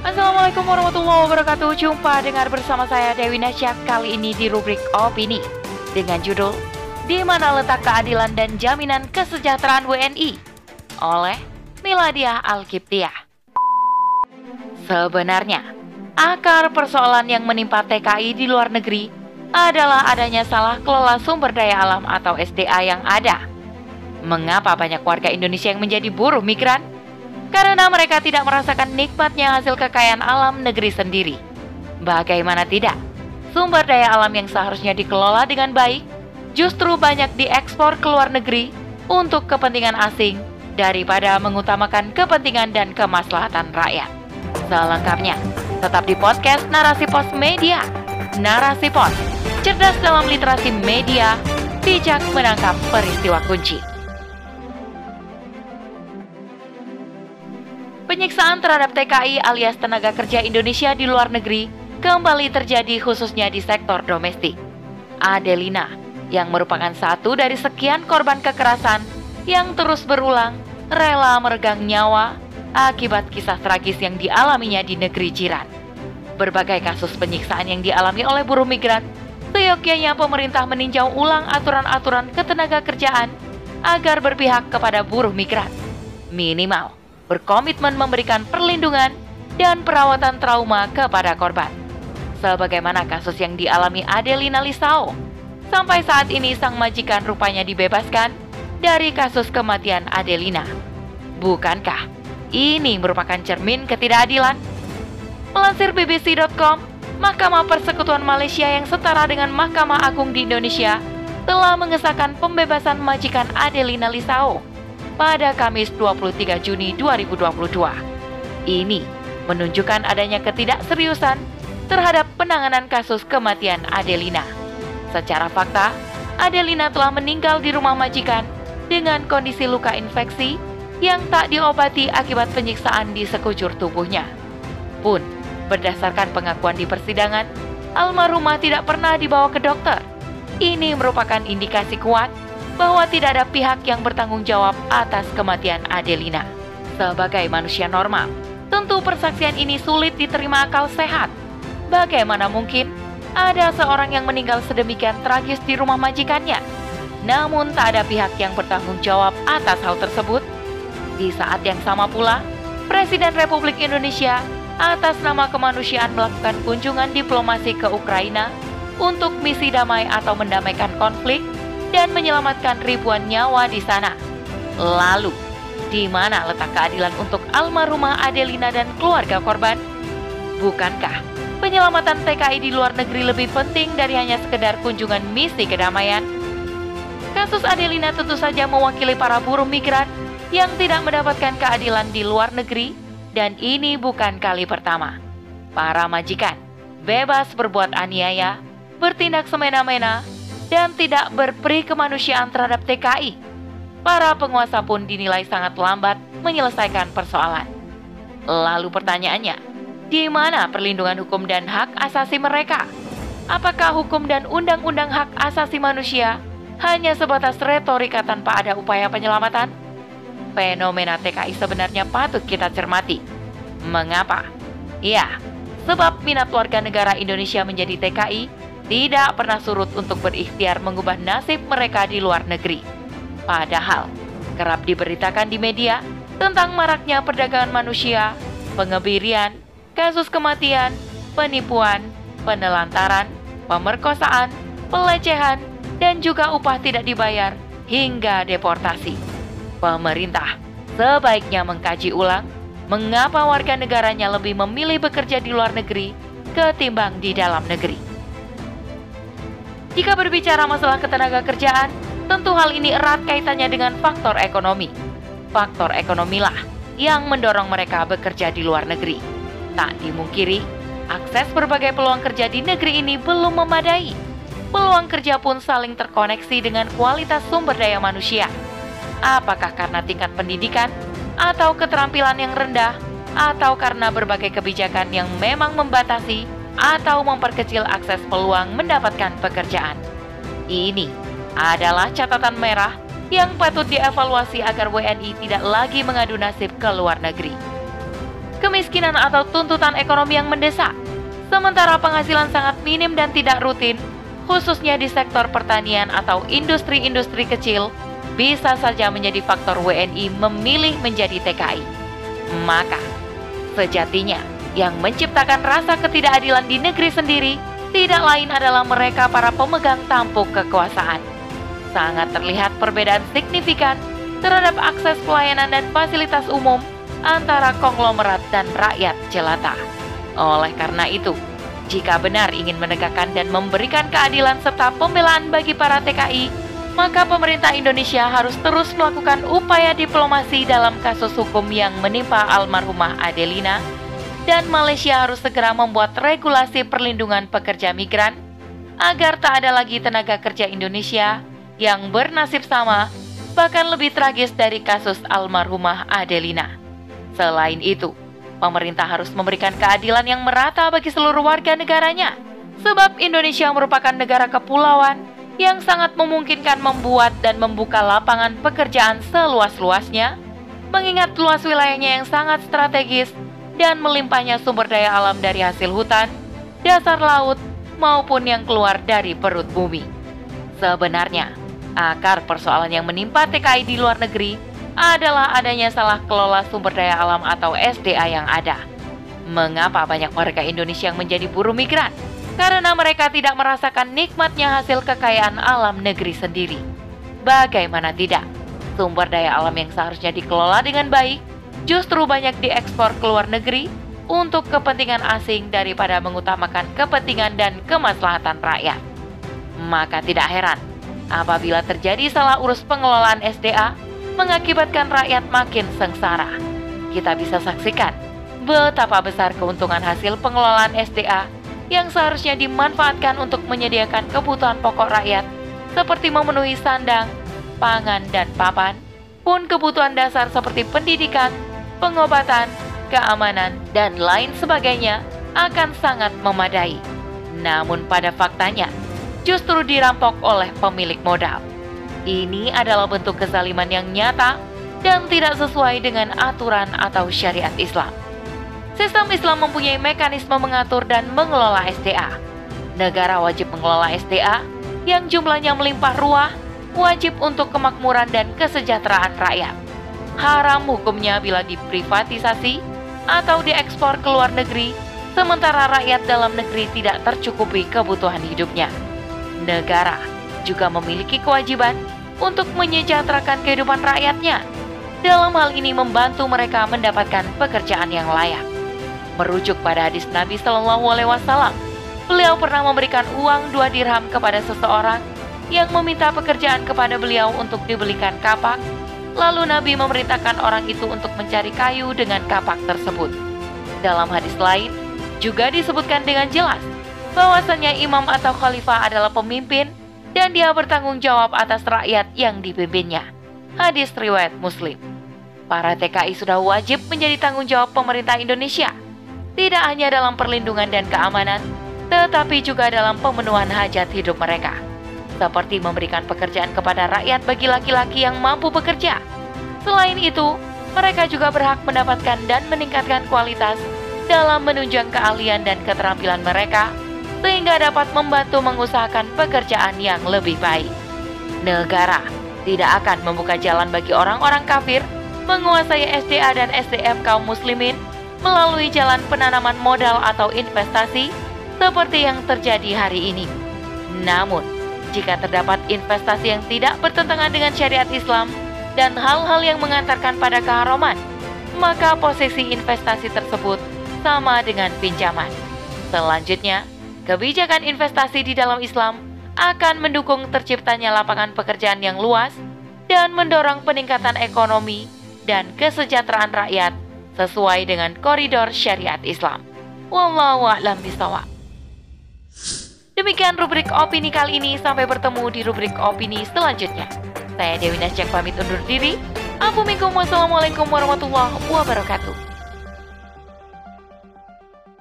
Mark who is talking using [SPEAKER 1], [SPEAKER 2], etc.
[SPEAKER 1] Assalamualaikum warahmatullahi wabarakatuh. Jumpa dengar bersama saya Dewi Nasya Kali ini di rubrik Opini. Dengan judul Di mana letak keadilan dan jaminan kesejahteraan WNI Oleh Miladiah Alkiptiah. Sebenarnya Akar persoalan yang menimpa TKI di luar negeri Adalah adanya salah kelola sumber daya alam atau SDA yang ada. Mengapa banyak warga Indonesia yang menjadi buruh migran? Karena mereka tidak merasakan nikmatnya hasil kekayaan alam negeri sendiri. Bagaimana tidak? Sumber daya alam yang seharusnya dikelola dengan baik justru banyak diekspor ke luar negeri untuk kepentingan asing daripada mengutamakan kepentingan dan kemaslahatan rakyat. Selengkapnya, tetap di podcast Narasi Pos Media. Narasi Pos, cerdas dalam literasi media, bijak menangkap peristiwa kunci. Penyiksaan terhadap TKI alias tenaga kerja Indonesia di luar negeri kembali terjadi khususnya di sektor domestik. Adelina, yang merupakan satu dari sekian korban kekerasan yang terus berulang, rela meregang nyawa akibat kisah tragis yang dialaminya di negeri jiran. Berbagai kasus penyiksaan yang dialami oleh buruh migran, seyogyanya pemerintah meninjau ulang aturan-aturan ketenaga kerjaan agar berpihak kepada buruh migran. Minimal, berkomitmen memberikan perlindungan dan perawatan trauma kepada korban. Sebagaimana kasus yang dialami Adelina Lisao. Sampai saat ini sang majikan rupanya dibebaskan dari kasus kematian Adelina. Bukankah ini merupakan cermin ketidakadilan? Melansir BBC.com, Mahkamah Persekutuan Malaysia yang setara dengan Mahkamah Agung di Indonesia telah mengesahkan pembebasan majikan Adelina Lisao pada Kamis 23 Juni 2022. Ini menunjukkan adanya ketidakseriusan terhadap penanganan kasus kematian Adelina. Secara fakta, Adelina telah meninggal di rumah majikan dengan kondisi luka infeksi yang tak diobati akibat penyiksaan di sekujur tubuhnya. Pun, berdasarkan pengakuan di persidangan, almarhumah tidak pernah dibawa ke dokter. Ini merupakan indikasi kuat bahwa tidak ada pihak yang bertanggung jawab atas kematian Adelina. Sebagai manusia normal, tentu persaksian ini sulit diterima akal sehat. Bagaimana mungkin ada seorang yang meninggal sedemikian tragis di rumah majikannya? Namun tak ada pihak yang bertanggung jawab atas hal tersebut. Di saat yang sama pula, Presiden Republik Indonesia atas nama kemanusiaan melakukan kunjungan diplomasi ke Ukraina untuk misi damai atau mendamaikan konflik dan menyelamatkan ribuan nyawa di sana. Lalu, di mana letak keadilan untuk almarhumah Adelina dan keluarga korban? Bukankah penyelamatan TKI di luar negeri lebih penting dari hanya sekedar kunjungan misi kedamaian? Kasus Adelina tentu saja mewakili para buruh migran yang tidak mendapatkan keadilan di luar negeri dan ini bukan kali pertama. Para majikan bebas berbuat aniaya, bertindak semena-mena, dan tidak berperi kemanusiaan terhadap TKI. Para penguasa pun dinilai sangat lambat menyelesaikan persoalan. Lalu pertanyaannya, di mana perlindungan hukum dan hak asasi mereka? Apakah hukum dan undang-undang hak asasi manusia hanya sebatas retorika tanpa ada upaya penyelamatan? Fenomena TKI sebenarnya patut kita cermati. Mengapa? Ya, sebab minat warga negara Indonesia menjadi TKI tidak pernah surut untuk berikhtiar mengubah nasib mereka di luar negeri. Padahal, kerap diberitakan di media tentang maraknya perdagangan manusia, pengebirian, kasus kematian, penipuan, penelantaran, pemerkosaan, pelecehan, dan juga upah tidak dibayar hingga deportasi. Pemerintah sebaiknya mengkaji ulang mengapa warga negaranya lebih memilih bekerja di luar negeri ketimbang di dalam negeri. Jika berbicara masalah ketenaga kerjaan, tentu hal ini erat kaitannya dengan faktor ekonomi. Faktor ekonomilah yang mendorong mereka bekerja di luar negeri. Tak dimungkiri, akses berbagai peluang kerja di negeri ini belum memadai. Peluang kerja pun saling terkoneksi dengan kualitas sumber daya manusia. Apakah karena tingkat pendidikan, atau keterampilan yang rendah, atau karena berbagai kebijakan yang memang membatasi atau memperkecil akses peluang mendapatkan pekerjaan. Ini adalah catatan merah yang patut dievaluasi agar WNI tidak lagi mengadu nasib ke luar negeri. kemiskinan atau tuntutan ekonomi yang mendesak. Sementara penghasilan sangat minim dan tidak rutin, khususnya di sektor pertanian atau industri-industri kecil, bisa saja menjadi faktor WNI memilih menjadi TKI. Maka, sejatinya yang menciptakan rasa ketidakadilan di negeri sendiri tidak lain adalah mereka para pemegang tampuk kekuasaan. Sangat terlihat perbedaan signifikan terhadap akses pelayanan dan fasilitas umum antara konglomerat dan rakyat jelata. Oleh karena itu, jika benar ingin menegakkan dan memberikan keadilan serta pembelaan bagi para TKI, maka pemerintah Indonesia harus terus melakukan upaya diplomasi dalam kasus hukum yang menimpa almarhumah Adelina dan Malaysia harus segera membuat regulasi perlindungan pekerja migran agar tak ada lagi tenaga kerja Indonesia yang bernasib sama, bahkan lebih tragis dari kasus almarhumah Adelina. Selain itu, pemerintah harus memberikan keadilan yang merata bagi seluruh warga negaranya, sebab Indonesia merupakan negara kepulauan yang sangat memungkinkan membuat dan membuka lapangan pekerjaan seluas-luasnya, mengingat luas wilayahnya yang sangat strategis dan melimpahnya sumber daya alam dari hasil hutan, dasar laut, maupun yang keluar dari perut bumi. Sebenarnya, akar persoalan yang menimpa TKI di luar negeri adalah adanya salah kelola sumber daya alam atau SDA yang ada. Mengapa banyak warga Indonesia yang menjadi buruh migran? Karena mereka tidak merasakan nikmatnya hasil kekayaan alam negeri sendiri. Bagaimana tidak? Sumber daya alam yang seharusnya dikelola dengan baik justru banyak diekspor ke luar negeri untuk kepentingan asing daripada mengutamakan kepentingan dan kemaslahatan rakyat. Maka tidak heran apabila terjadi salah urus pengelolaan SDA mengakibatkan rakyat makin sengsara. Kita bisa saksikan betapa besar keuntungan hasil pengelolaan SDA yang seharusnya dimanfaatkan untuk menyediakan kebutuhan pokok rakyat seperti memenuhi sandang, pangan, dan papan, pun kebutuhan dasar seperti pendidikan, pengobatan, keamanan, dan lain sebagainya akan sangat memadai. Namun pada faktanya, justru dirampok oleh pemilik modal. Ini adalah bentuk kezaliman yang nyata dan tidak sesuai dengan aturan atau syariat Islam. Sistem Islam mempunyai mekanisme mengatur dan mengelola SDA. Negara wajib mengelola SDA yang jumlahnya melimpah ruah, wajib untuk kemakmuran dan kesejahteraan rakyat haram hukumnya bila diprivatisasi atau diekspor ke luar negeri, sementara rakyat dalam negeri tidak tercukupi kebutuhan hidupnya. Negara juga memiliki kewajiban untuk menyejahterakan kehidupan rakyatnya. Dalam hal ini membantu mereka mendapatkan pekerjaan yang layak. Merujuk pada hadis Nabi Shallallahu Alaihi Wasallam, beliau pernah memberikan uang dua dirham kepada seseorang yang meminta pekerjaan kepada beliau untuk dibelikan kapak Lalu Nabi memerintahkan orang itu untuk mencari kayu dengan kapak tersebut. Dalam hadis lain, juga disebutkan dengan jelas bahwasanya imam atau khalifah adalah pemimpin dan dia bertanggung jawab atas rakyat yang dipimpinnya. Hadis riwayat Muslim. Para TKI sudah wajib menjadi tanggung jawab pemerintah Indonesia, tidak hanya dalam perlindungan dan keamanan, tetapi juga dalam pemenuhan hajat hidup mereka seperti memberikan pekerjaan kepada rakyat bagi laki-laki yang mampu bekerja. Selain itu, mereka juga berhak mendapatkan dan meningkatkan kualitas dalam menunjang keahlian dan keterampilan mereka, sehingga dapat membantu mengusahakan pekerjaan yang lebih baik. Negara tidak akan membuka jalan bagi orang-orang kafir menguasai SDA dan SDM kaum muslimin melalui jalan penanaman modal atau investasi seperti yang terjadi hari ini. Namun, jika terdapat investasi yang tidak bertentangan dengan syariat Islam dan hal-hal yang mengantarkan pada keharuman, maka posisi investasi tersebut sama dengan pinjaman. Selanjutnya, kebijakan investasi di dalam Islam akan mendukung terciptanya lapangan pekerjaan yang luas dan mendorong peningkatan ekonomi dan kesejahteraan rakyat sesuai dengan koridor syariat Islam. Wallahu a'lam bishawab. Demikian rubrik opini kali ini. Sampai bertemu di rubrik opini selanjutnya. Saya Dewi Nasjak pamit undur diri. Assalamualaikum warahmatullahi wabarakatuh.